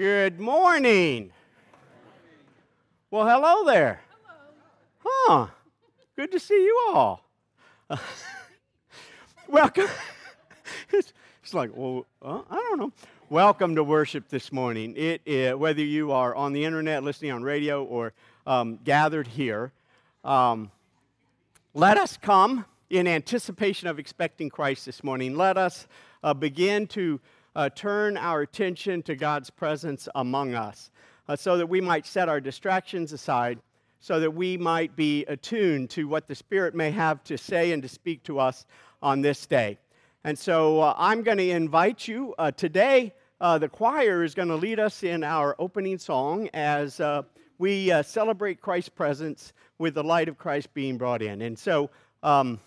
Good morning. Well, hello there. Hello. Huh. Good to see you all. Welcome. it's, it's, like, well, uh, I don't know. Welcome to worship this morning. It is, whether you are on the internet, listening on radio, or um, gathered here, um, let us come in anticipation of expecting Christ this morning. Let us uh, begin to uh, turn our attention to God's presence among us uh, so that we might set our distractions aside, so that we might be attuned to what the Spirit may have to say and to speak to us on this day. And so uh, I'm going to invite you uh, today. Uh, the choir is going to lead us in our opening song as uh, we celebrate Christ's presence with the light of Christ being brought in. And so, um,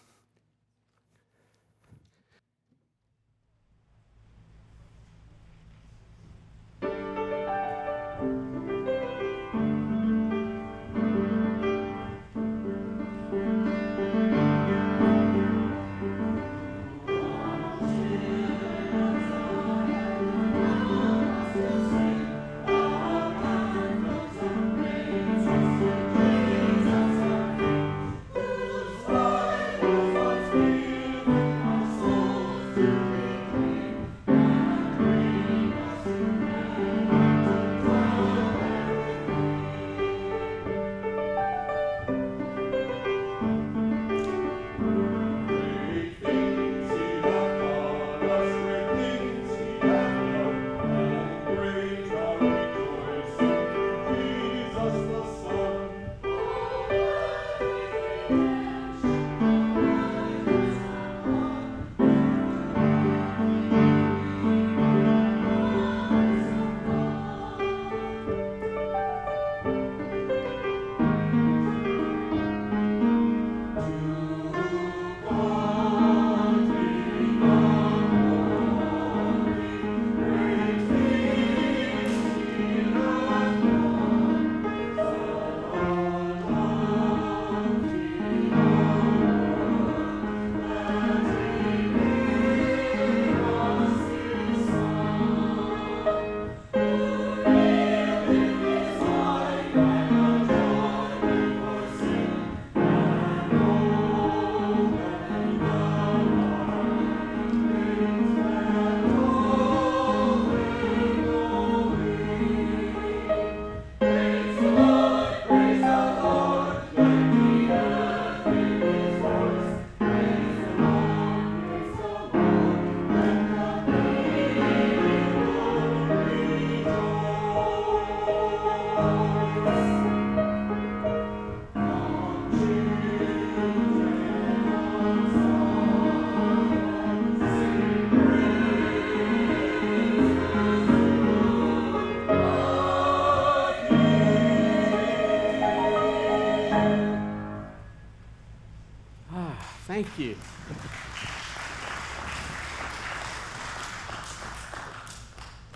Thank you.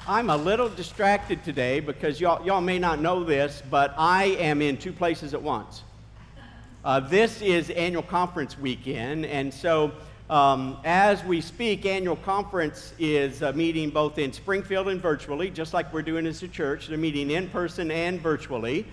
I'm a little distracted today because y'all, y'all may not know this, but I am in two places at once. Uh, this is annual conference weekend, and so um, as we speak, annual conference is uh, meeting both in Springfield and virtually, just like we're doing as a church. They're meeting in person and virtually.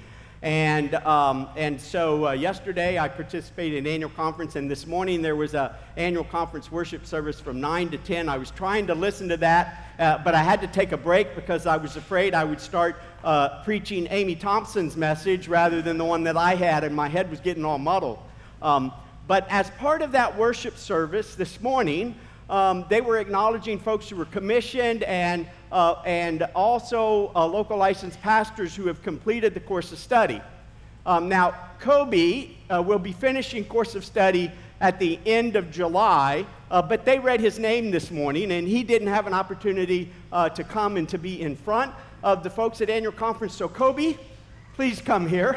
And, um, and so uh, yesterday I participated in annual conference, and this morning there was an annual conference worship service from 9 to 10. I was trying to listen to that, uh, but I had to take a break because I was afraid I would start uh, preaching Amy Thompson's message rather than the one that I had, and my head was getting all muddled. Um, but as part of that worship service this morning, um, they were acknowledging folks who were commissioned and, uh, and also uh, local licensed pastors who have completed the course of study. Um, now, Kobe uh, will be finishing course of study at the end of July, uh, but they read his name this morning, and he didn't have an opportunity uh, to come and to be in front of the folks at annual conference. So, Kobe, please come here.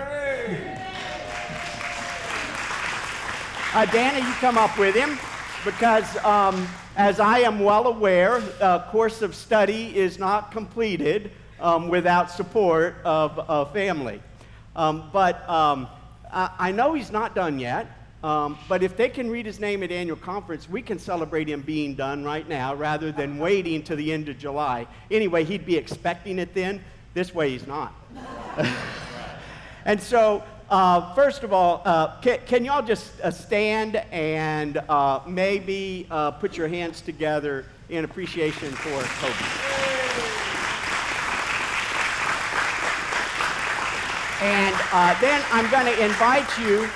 Uh, Dana, you come up with him because, um, as I am well aware, a course of study is not completed um, without support of a family. Um, but um, I, I, know he's not done yet. Um, but if they can read his name at annual conference, we can celebrate him being done right now rather than waiting to the end of July. Anyway, he'd be expecting it then. This way, he's not. and so, uh, first of all, uh, can, can, y'all just uh, stand and uh, maybe uh, put your hands together in appreciation for Kobe? And uh, then I'm going to invite you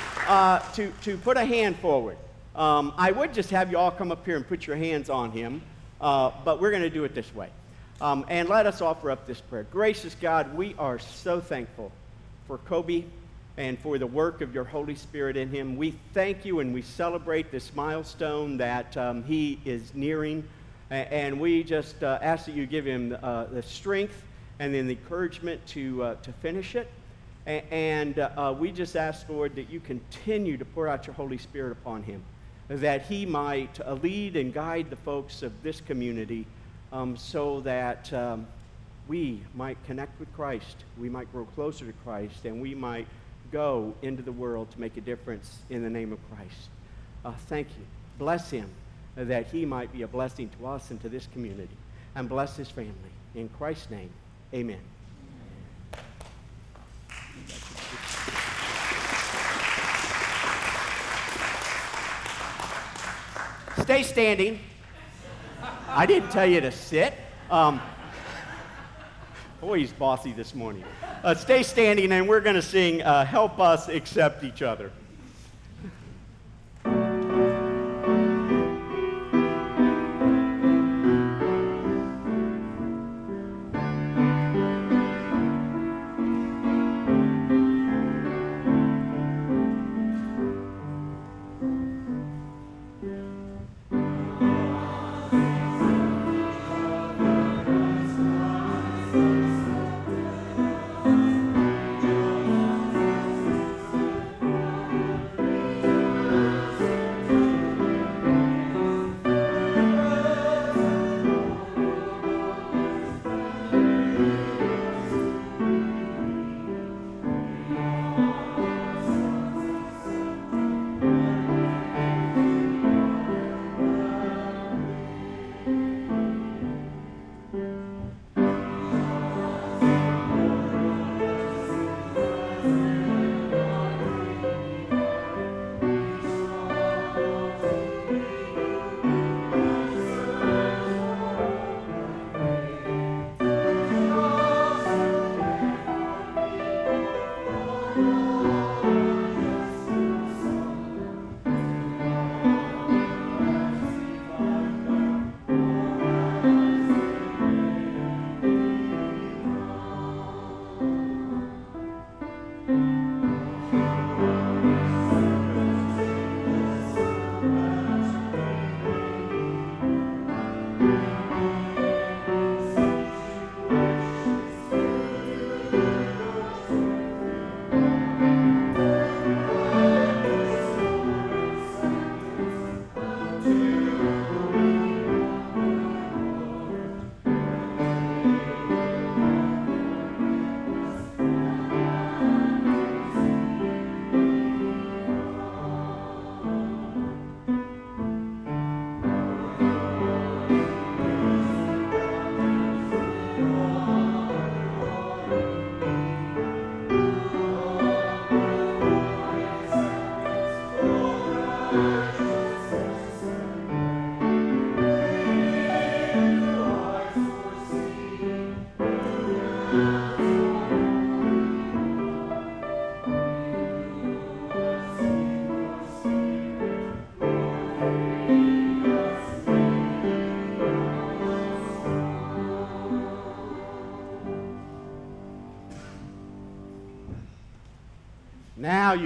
to, to put a hand forward. Um, I would just have you all come up here and put your hands on him, but we're going to do it this way. Um, and let us offer up this prayer. Gracious God, we are so thankful for Kobe and for the work of your Holy Spirit in him. We thank you and we celebrate this milestone that um, he is nearing. And we just uh, ask that you give him uh, the strength and then the encouragement to, uh, to finish it. And uh, we just ask, Lord, that you continue to pour out your Holy Spirit upon him, that he might uh, lead and guide the folks of this community um, so that um, we might connect with Christ, we might grow closer to Christ, and we might go into the world to make a difference in the name of Christ. Uh, thank you. Bless him that he might be a blessing to us and to this community. And bless his family. In Christ's name, amen. Stay standing. I didn't tell you to sit. Um, boy, he's bossy this morning. Uh, stay standing, and we're going to sing uh, Help Us Accept Each Other.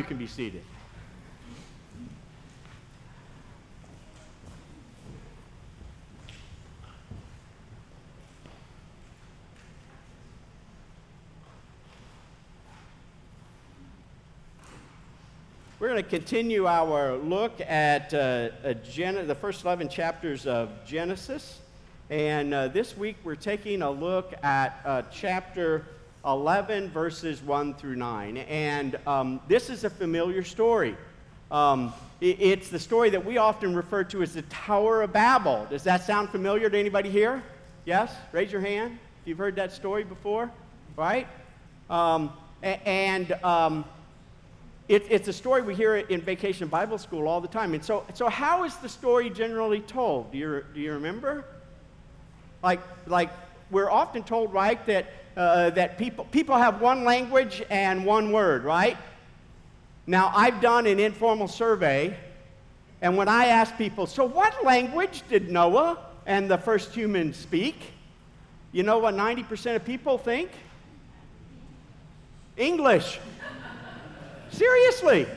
Can be seated. We're going to continue our look at uh, Gen- the first 11 chapters of Genesis. And uh, this week we're taking a look at uh, chapter 11, verses 1 through 9. And um, this is a familiar story. Um, it, it's the story that we often refer to as the Tower of Babel. Does that sound familiar to anybody here? Yes? Raise your hand if you've heard that story before. right? Um, and um, it, it's a story we hear in vacation Bible school all the time. And so, so how is the story generally told? Do you, do you remember? Like, like we're often told, right, that, uh, that people, people have one language and one word, right? Now, I've done an informal survey, and when I ask people, so what language did Noah and the first humans speak? You know what 90% of people think? English. Seriously.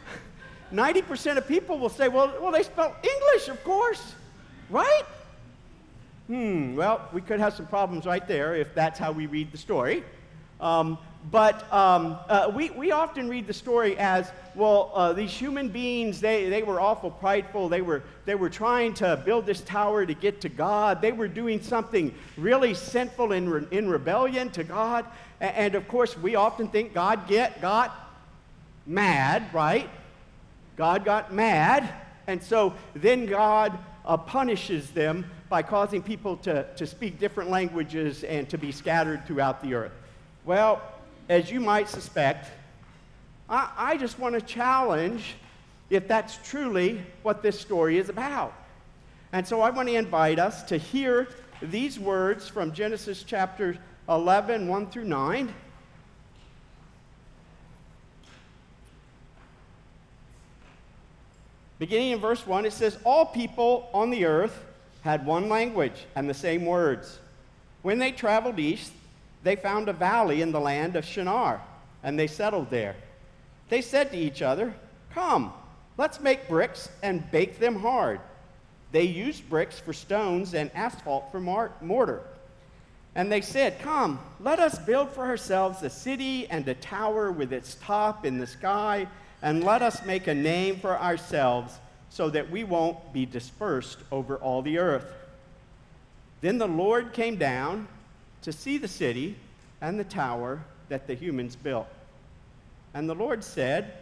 90% of people will say, well, well, they spell English, of course, right? Hmm, well, we could have some problems right there if that's how we read the story. Um, but um, uh, we, we often read the story as well, uh, these human beings, they, they were awful prideful. They were, they were trying to build this tower to get to God. They were doing something really sinful in, re- in rebellion to God. And, and of course, we often think God get, got mad, right? God got mad. And so then God uh, punishes them by causing people to, to speak different languages and to be scattered throughout the earth. Well, as you might suspect, I, I just want to challenge if that's truly what this story is about. And so I want to invite us to hear these words from Genesis chapter 11, 1 through 9. Beginning in verse 1, it says, All people on the earth had one language and the same words. When they traveled east, they found a valley in the land of Shinar, and they settled there. They said to each other, Come, let's make bricks and bake them hard. They used bricks for stones and asphalt for mortar. And they said, Come, let us build for ourselves a city and a tower with its top in the sky, and let us make a name for ourselves so that we won't be dispersed over all the earth. Then the Lord came down to see the city and the tower that the humans built. And the Lord said,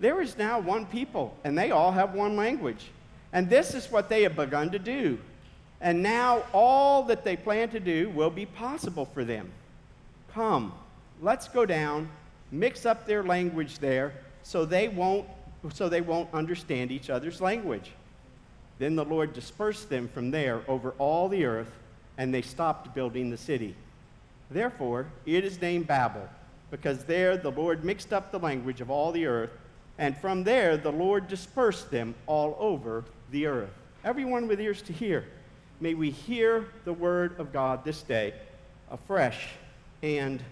There is now one people, and they all have one language. And this is what they have begun to do. And now all that they plan to do will be possible for them. Come, let's go down, mix up their language there, so they won't so they won't understand each other's language. Then the Lord dispersed them from there over all the earth, and they stopped building the city. Therefore, it is named Babel, because there the Lord mixed up the language of all the earth, and from there the Lord dispersed them all over the earth. Everyone with ears to hear, may we hear the word of God this day afresh and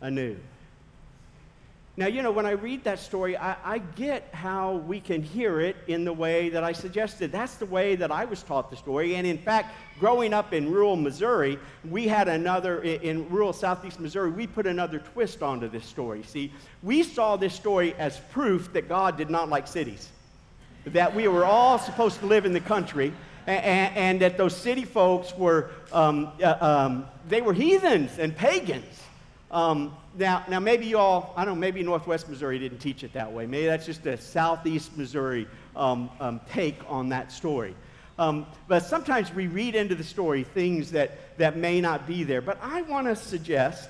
anew. Now, you know, when I read that story, I, I, get how we can hear it in the way that I suggested. That's the way that I was taught the story. And in fact, growing up in rural Missouri, we had another, in, rural southeast Missouri, we put another twist onto this story. See, we saw this story as proof that God did not like cities, that we were all supposed to live in the country. And, and that those city folks were, um, uh, um, they were heathens and pagans. Um, now, now, maybe you all, I don't know, maybe Northwest Missouri didn't teach it that way. Maybe that's just a Southeast Missouri um, um, take on that story. Um, but sometimes we read into the story things that, that may not be there. But I want to suggest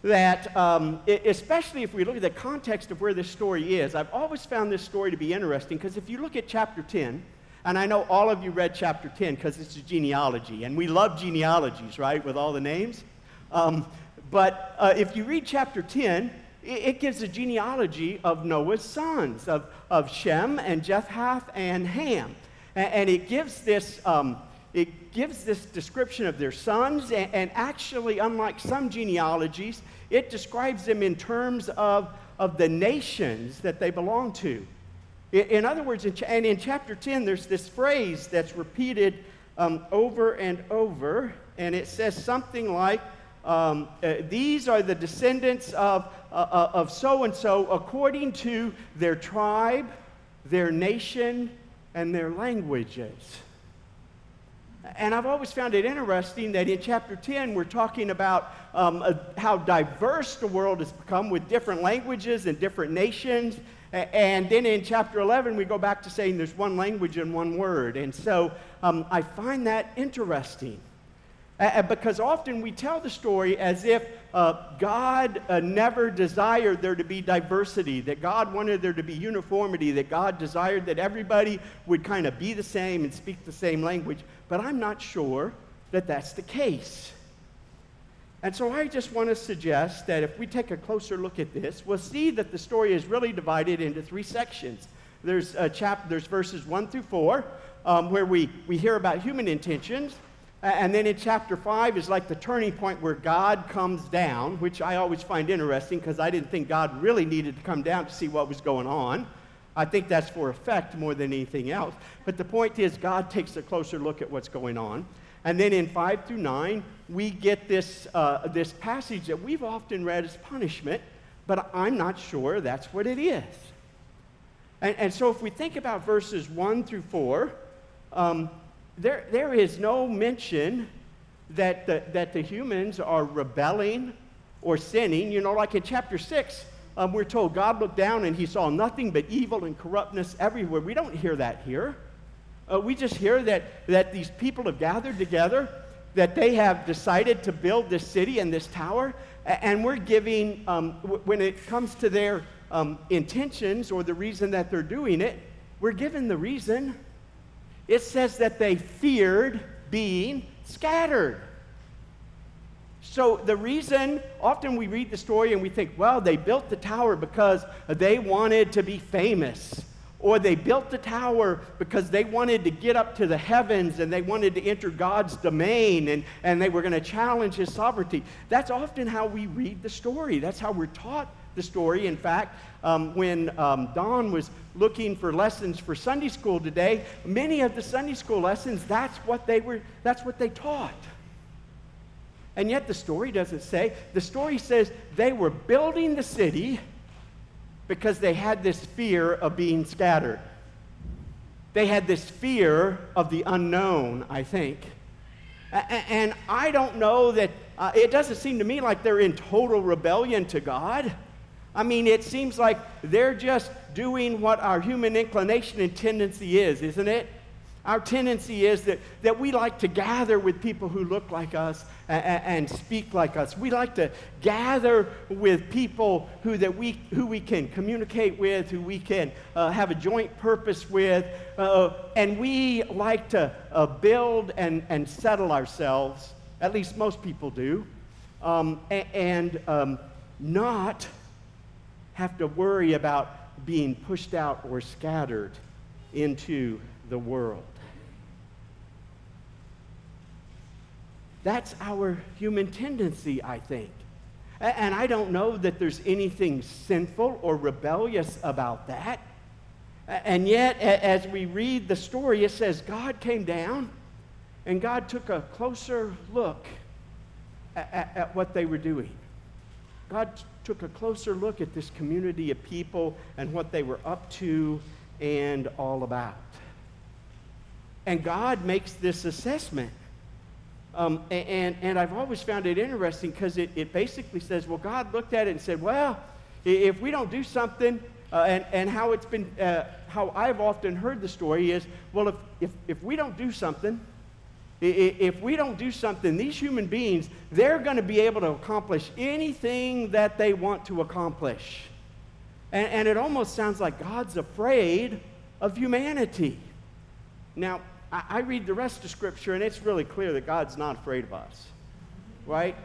that, um, it, especially if we look at the context of where this story is, I've always found this story to be interesting because if you look at chapter 10, and I know all of you read chapter 10 because it's a genealogy, and we love genealogies, right, with all the names. Um, but uh, if you read chapter 10, it, it, gives a genealogy of Noah's sons, of, of Shem and Japheth and Ham. And, and it gives this. Um, it gives this description of their sons, and, and, actually, unlike some genealogies, it describes them in terms of, of the nations that they belong to. In, in other words, in, and in chapter 10, there's this phrase that's repeated um, over and over, and it says something like, um, uh, these are the descendants of, uh, uh of so and so according to their tribe, their nation, and their languages. And I've always found it interesting that in chapter 10, we're talking about um, uh, how diverse the world has become with different languages and different nations. And then in chapter 11, we go back to saying there's one language and one word. And so um, I find that interesting. Uh, because often we tell the story as if uh, God uh, never desired there to be diversity, that God wanted there to be uniformity, that God desired that everybody would kind of be the same and speak the same language. But I'm not sure that that's the case. And so I just want to suggest that if we take a closer look at this, we'll see that the story is really divided into three sections. There's, a chap- there's verses 1 through 4, um, where we, we hear about human intentions. And then in chapter 5 is like the turning point where God comes down, which I always find interesting because I didn't think God really needed to come down to see what was going on. I think that's for effect more than anything else. But the point is, God takes a closer look at what's going on. And then in 5 through 9, we get this, uh, this passage that we've often read as punishment, but I'm not sure that's what it is. And, and so if we think about verses 1 through 4, um, there, there is no mention that the, that the humans are rebelling or sinning. You know, like in chapter 6, um, we're told God looked down and he saw nothing but evil and corruptness everywhere. We don't hear that here. Uh, we just hear that, that these people have gathered together, that they have decided to build this city and this tower, and we're giving, um, w- when it comes to their um, intentions or the reason that they're doing it, we're given the reason it says that they feared being scattered. So, the reason often we read the story and we think, well, they built the tower because they wanted to be famous, or they built the tower because they wanted to get up to the heavens and they wanted to enter God's domain and, and they were going to challenge his sovereignty. That's often how we read the story. That's how we're taught the story. In fact, um, when um, Don was looking for lessons for Sunday school today, many of the Sunday school lessons, that's what they were, that's what they taught. And yet the story doesn't say. The story says they were building the city because they had this fear of being scattered. They had this fear of the unknown, I think. And I don't know that, uh, it doesn't seem to me like they're in total rebellion to God. I mean, it seems like they're just doing what our human inclination and tendency is, isn't it? Our tendency is that, that we like to gather with people who look like us and, and speak like us. We like to gather with people who, that we, who we can communicate with, who we can uh, have a joint purpose with. Uh, and we like to uh, build and, and settle ourselves, at least most people do, um, and, and um, not have to worry about being pushed out or scattered into the world. That's our human tendency, I think. And I don't know that there's anything sinful or rebellious about that. And yet, as we read the story, it says God came down and God took a closer look at, at, what they were doing. God took a closer look at this community of people and what they were up to and all about. And God makes this assessment. Um, and, and I've always found it interesting because it, it basically says, well, God looked at it and said, well, if we don't do something, uh, and, and how it's been, uh, how I've often heard the story is, well, if, if, if we don't do something, if we don't do something, these human beings, they're going to be able to accomplish anything that they want to accomplish. And, and, it almost sounds like God's afraid of humanity. Now, I, I read the rest of Scripture, and it's really clear that God's not afraid of us, right?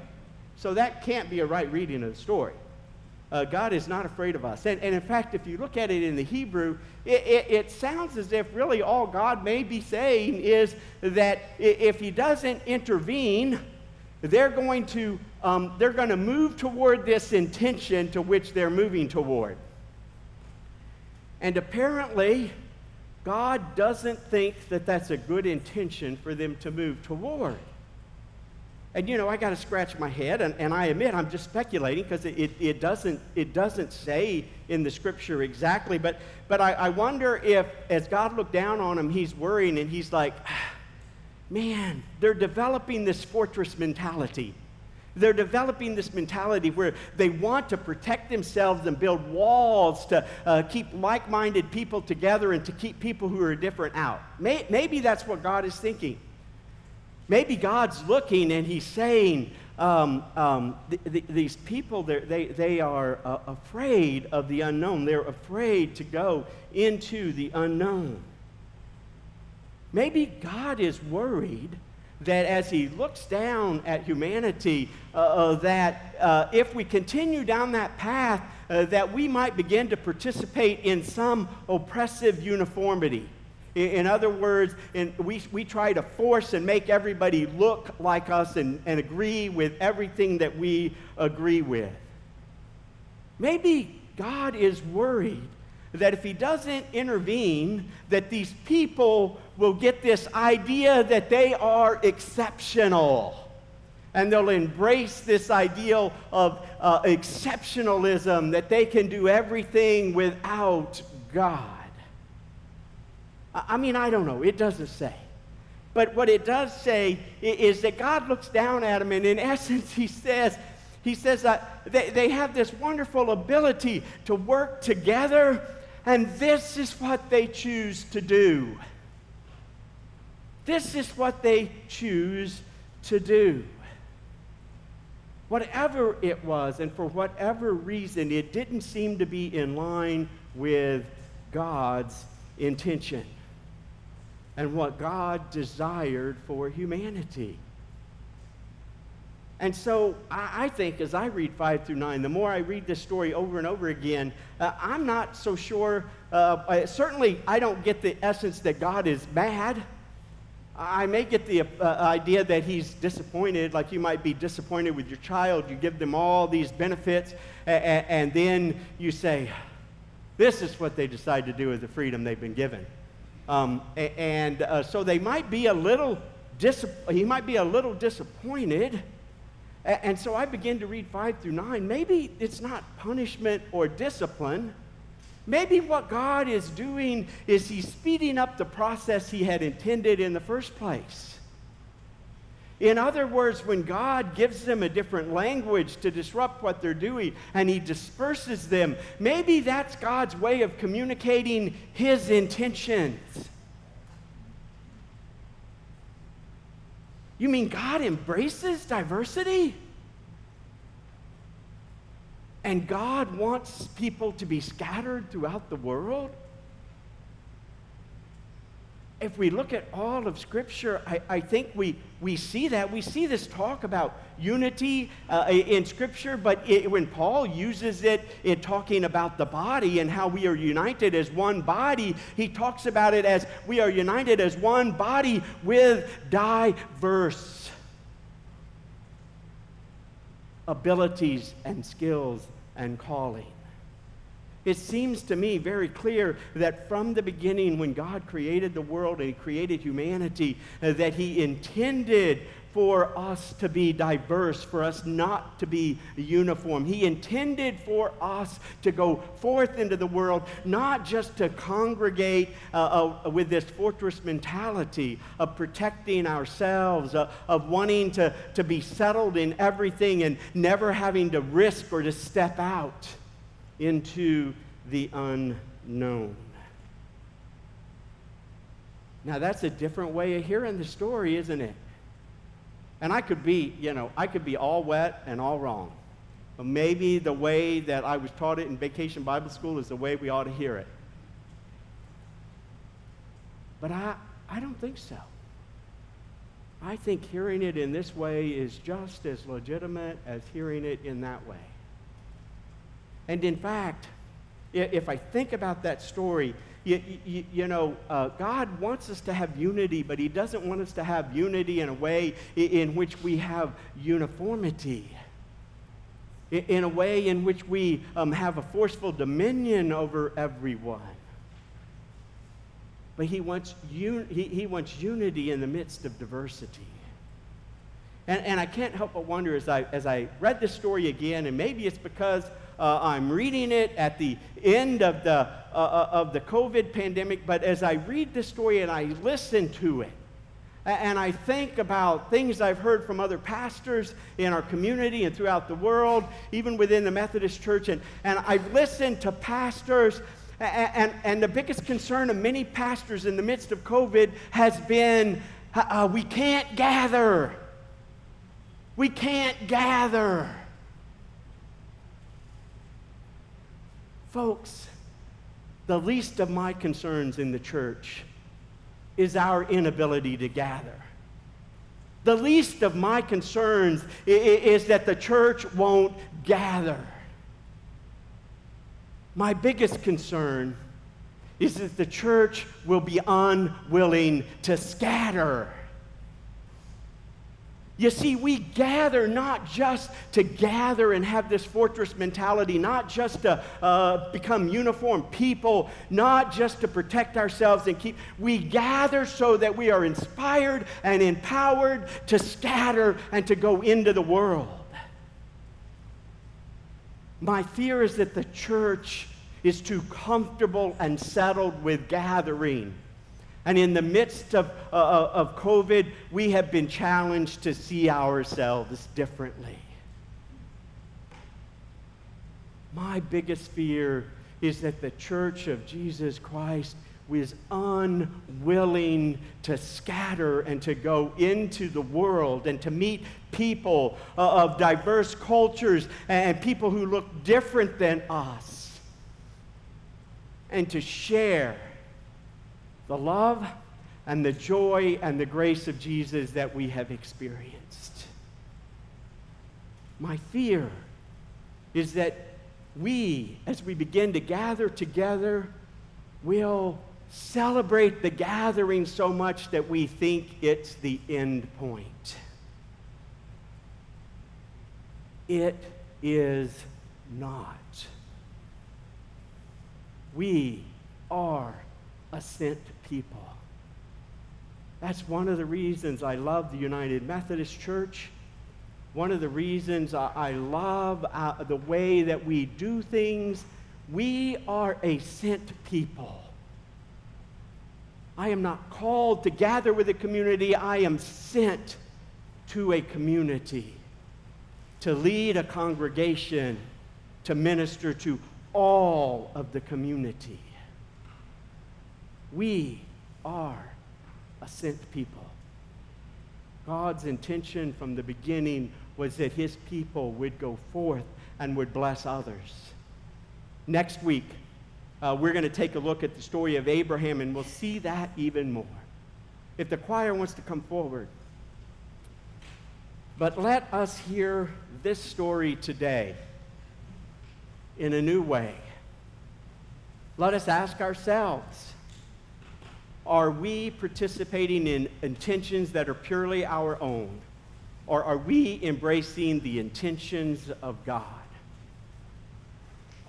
So that can't be a right reading of the story. Uh, God is not afraid of us. And, and, in fact, if you look at it in the Hebrew, it, it, it, sounds as if really all God may be saying is that if He doesn't intervene, they're going to, um, they're going to move toward this intention to which they're moving toward. And apparently, God doesn't think that that's a good intention for them to move toward. And you know, I got to scratch my head, and, and I admit I'm just speculating because it, it, it, doesn't, it doesn't say in the scripture exactly. But, but I, I wonder if, as God looked down on him, he's worrying and he's like, man, they're developing this fortress mentality. They're developing this mentality where they want to protect themselves and build walls to uh, keep like minded people together and to keep people who are different out. May, maybe that's what God is thinking. Maybe God's looking and He's saying, um, um, th- th- these people, they, they are uh, afraid of the unknown. They're afraid to go into the unknown. Maybe God is worried that as he looks down at humanity, uh, uh, that uh, if we continue down that path, uh, that we might begin to participate in some oppressive uniformity. In, other words, in, we, we try to force and make everybody look like us and, and agree with everything that we agree with. Maybe God is worried that if he doesn't intervene, that these people will get this idea that they are exceptional. And they'll embrace this ideal of uh, exceptionalism, that they can do everything without God. I mean, I don't know. It doesn't say. But what it does say is that God looks down at them, and in essence, He says, He says that they, they have this wonderful ability to work together and this is what they choose to do. This is what they choose to do. Whatever it was, and for whatever reason, it didn't seem to be in line with God's intention and what God desired for humanity. And so I, I, think as I read 5 through 9, the more I read this story over and over again, uh, I'm not so sure. Uh, certainly, I don't get the essence that God is mad. I may get the uh, idea that he's disappointed, like you might be disappointed with your child. You give them all these benefits, and, and then you say, This is what they decide to do with the freedom they've been given. Um, and uh, so they might be a little, dis- he might be a little disappointed. And so I begin to read 5 through 9. Maybe it's not punishment or discipline. Maybe what God is doing is He's speeding up the process He had intended in the first place. In other words, when God gives them a different language to disrupt what they're doing and He disperses them, maybe that's God's way of communicating His intentions. You mean God embraces diversity? And God wants people to be scattered throughout the world? If we look at all of Scripture, I, I, think we, we see that. We see this talk about unity uh, in Scripture, but it, when Paul uses it in talking about the body and how we are united as one body, he talks about it as we are united as one body with diverse abilities and skills and calling. It seems to me very clear that from the beginning, when God created the world and He created humanity, uh, that He intended for us to be diverse, for us not to be uniform. He intended for us to go forth into the world, not just to congregate uh, uh, with this fortress mentality of protecting ourselves, uh, of wanting to, to be settled in everything and never having to risk or to step out into the unknown. Now, that's a different way of hearing the story, isn't it? And I could be, you know, I could be all wet and all wrong. But maybe the way that I was taught it in vacation Bible school is the way we ought to hear it. But I, I don't think so. I think hearing it in this way is just as legitimate as hearing it in that way. And in fact, if I think about that story, you, you, you know, uh, God wants us to have unity, but He doesn't want us to have unity in a way in, which we have uniformity, in, in a way in which we um, have a forceful dominion over everyone. But He wants, un- he, he wants unity in the midst of diversity. And, and I can't help but wonder as I, as I read this story again, and maybe it's because uh, I'm reading it at the end of the, uh, uh, of the COVID pandemic, but as I read the story and I listen to it, and I think about things I've heard from other pastors in our community and throughout the world, even within the Methodist Church, and, and I've listened to pastors, and, and, and the biggest concern of many pastors in the midst of COVID has been uh, we can't gather. We can't gather. Folks, the least of my concerns in the church is our inability to gather. The least of my concerns is that the church won't gather. My biggest concern is that the church will be unwilling to scatter. You see, we gather not just to gather and have this fortress mentality, not just to uh, become uniform people, not just to protect ourselves and keep. We gather so that we are inspired and empowered to scatter and to go into the world. My fear is that the church is too comfortable and settled with gathering and in the midst of, uh, of COVID, we have been challenged to see ourselves differently. My biggest fear is that the church of Jesus Christ was unwilling to scatter and to go into the world and to meet people uh, of diverse cultures and people who look different than us and to share the love and the joy and the grace of Jesus that we have experienced. My fear is that we, as we begin to gather together, will celebrate the gathering so much that we think it's the end point. It is not. We are a sent people. That's one of the reasons I love the United Methodist Church. One of the reasons I, love uh, the way that we do things. We are a sent people. I am not called to gather with a community, I am sent to a community to lead a congregation, to minister to all of the community. We are a sent people. God's intention from the beginning was that his people would go forth and would bless others. Next week, uh, we're going to take a look at the story of Abraham, and we'll see that even more. If the choir wants to come forward. But let us hear this story today in a new way. Let us ask ourselves are we participating in intentions that are purely our own? Or are we embracing the intentions of God?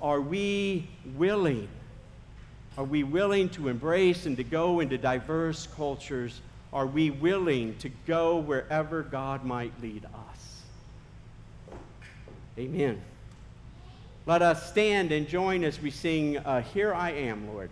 Are we willing? Are we willing to embrace and to go into diverse cultures? Are we willing to go wherever God might lead us? Amen. Let us stand and join as we sing, uh, Here I Am, Lord.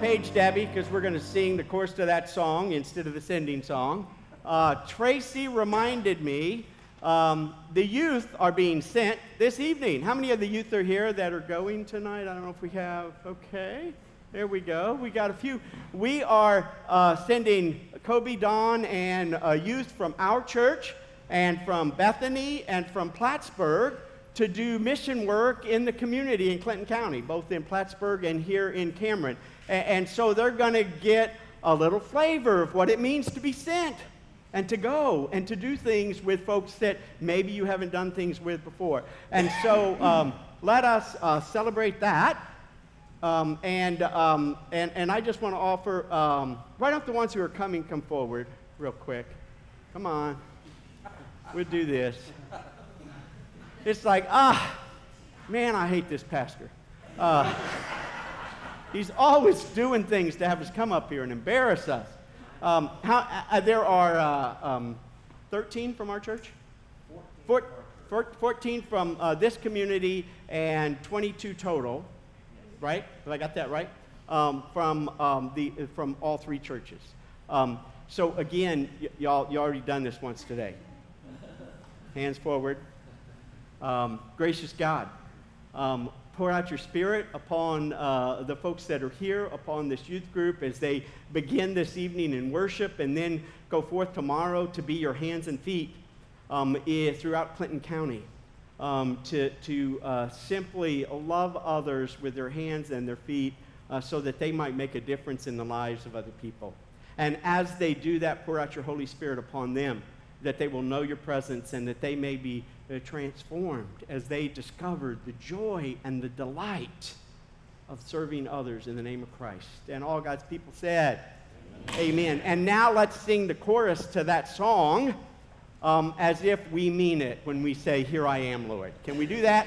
Page, Debbie, because we're going to sing the chorus to that song instead of the sending song. Uh, Tracy reminded me um, the youth are being sent this evening. How many of the youth are here that are going tonight? I don't know if we have. Okay. There we go. We got a few. We are uh, sending Kobe, Don, and uh, youth from our church and from Bethany and from Plattsburgh to do mission work in the community in Clinton County, both in Plattsburgh and here in Cameron. And, so they're going to get a little flavor of what it means to be sent and to go and to do things with folks that maybe you haven't done things with before. And so um, let us uh, celebrate that. Um, and, um, and, and I just want to offer, um, right off the ones who are coming, come forward real quick. Come on. We'll do this. It's like, ah, man, I hate this pastor. Uh, he's always doing things to have us come up here and embarrass us. Um, how, uh, uh there are uh, um, 13 from our church? 14, 14 from uh, this community and 22 total, right? Have I got that right? Um, from, um, the, from all three churches. Um, so again, y- y'all, you already done this once today. Hands forward. Um, gracious God, pour out your spirit upon uh, the folks that are here, upon this youth group as they begin this evening in worship and then go forth tomorrow to be your hands and feet um, throughout Clinton County. Um, to, to uh, simply love others with their hands and their feet uh, so that they might make a difference in the lives of other people. And as they do that, pour out your Holy Spirit upon them, that they will know your presence and that they may be uh, transformed as they discover the joy and the delight of serving others in the name of Christ. And all God's people said, Amen. Amen. And now let's sing the chorus to that song um, as if we mean it when we say, Here I am, Lord. Can we do that?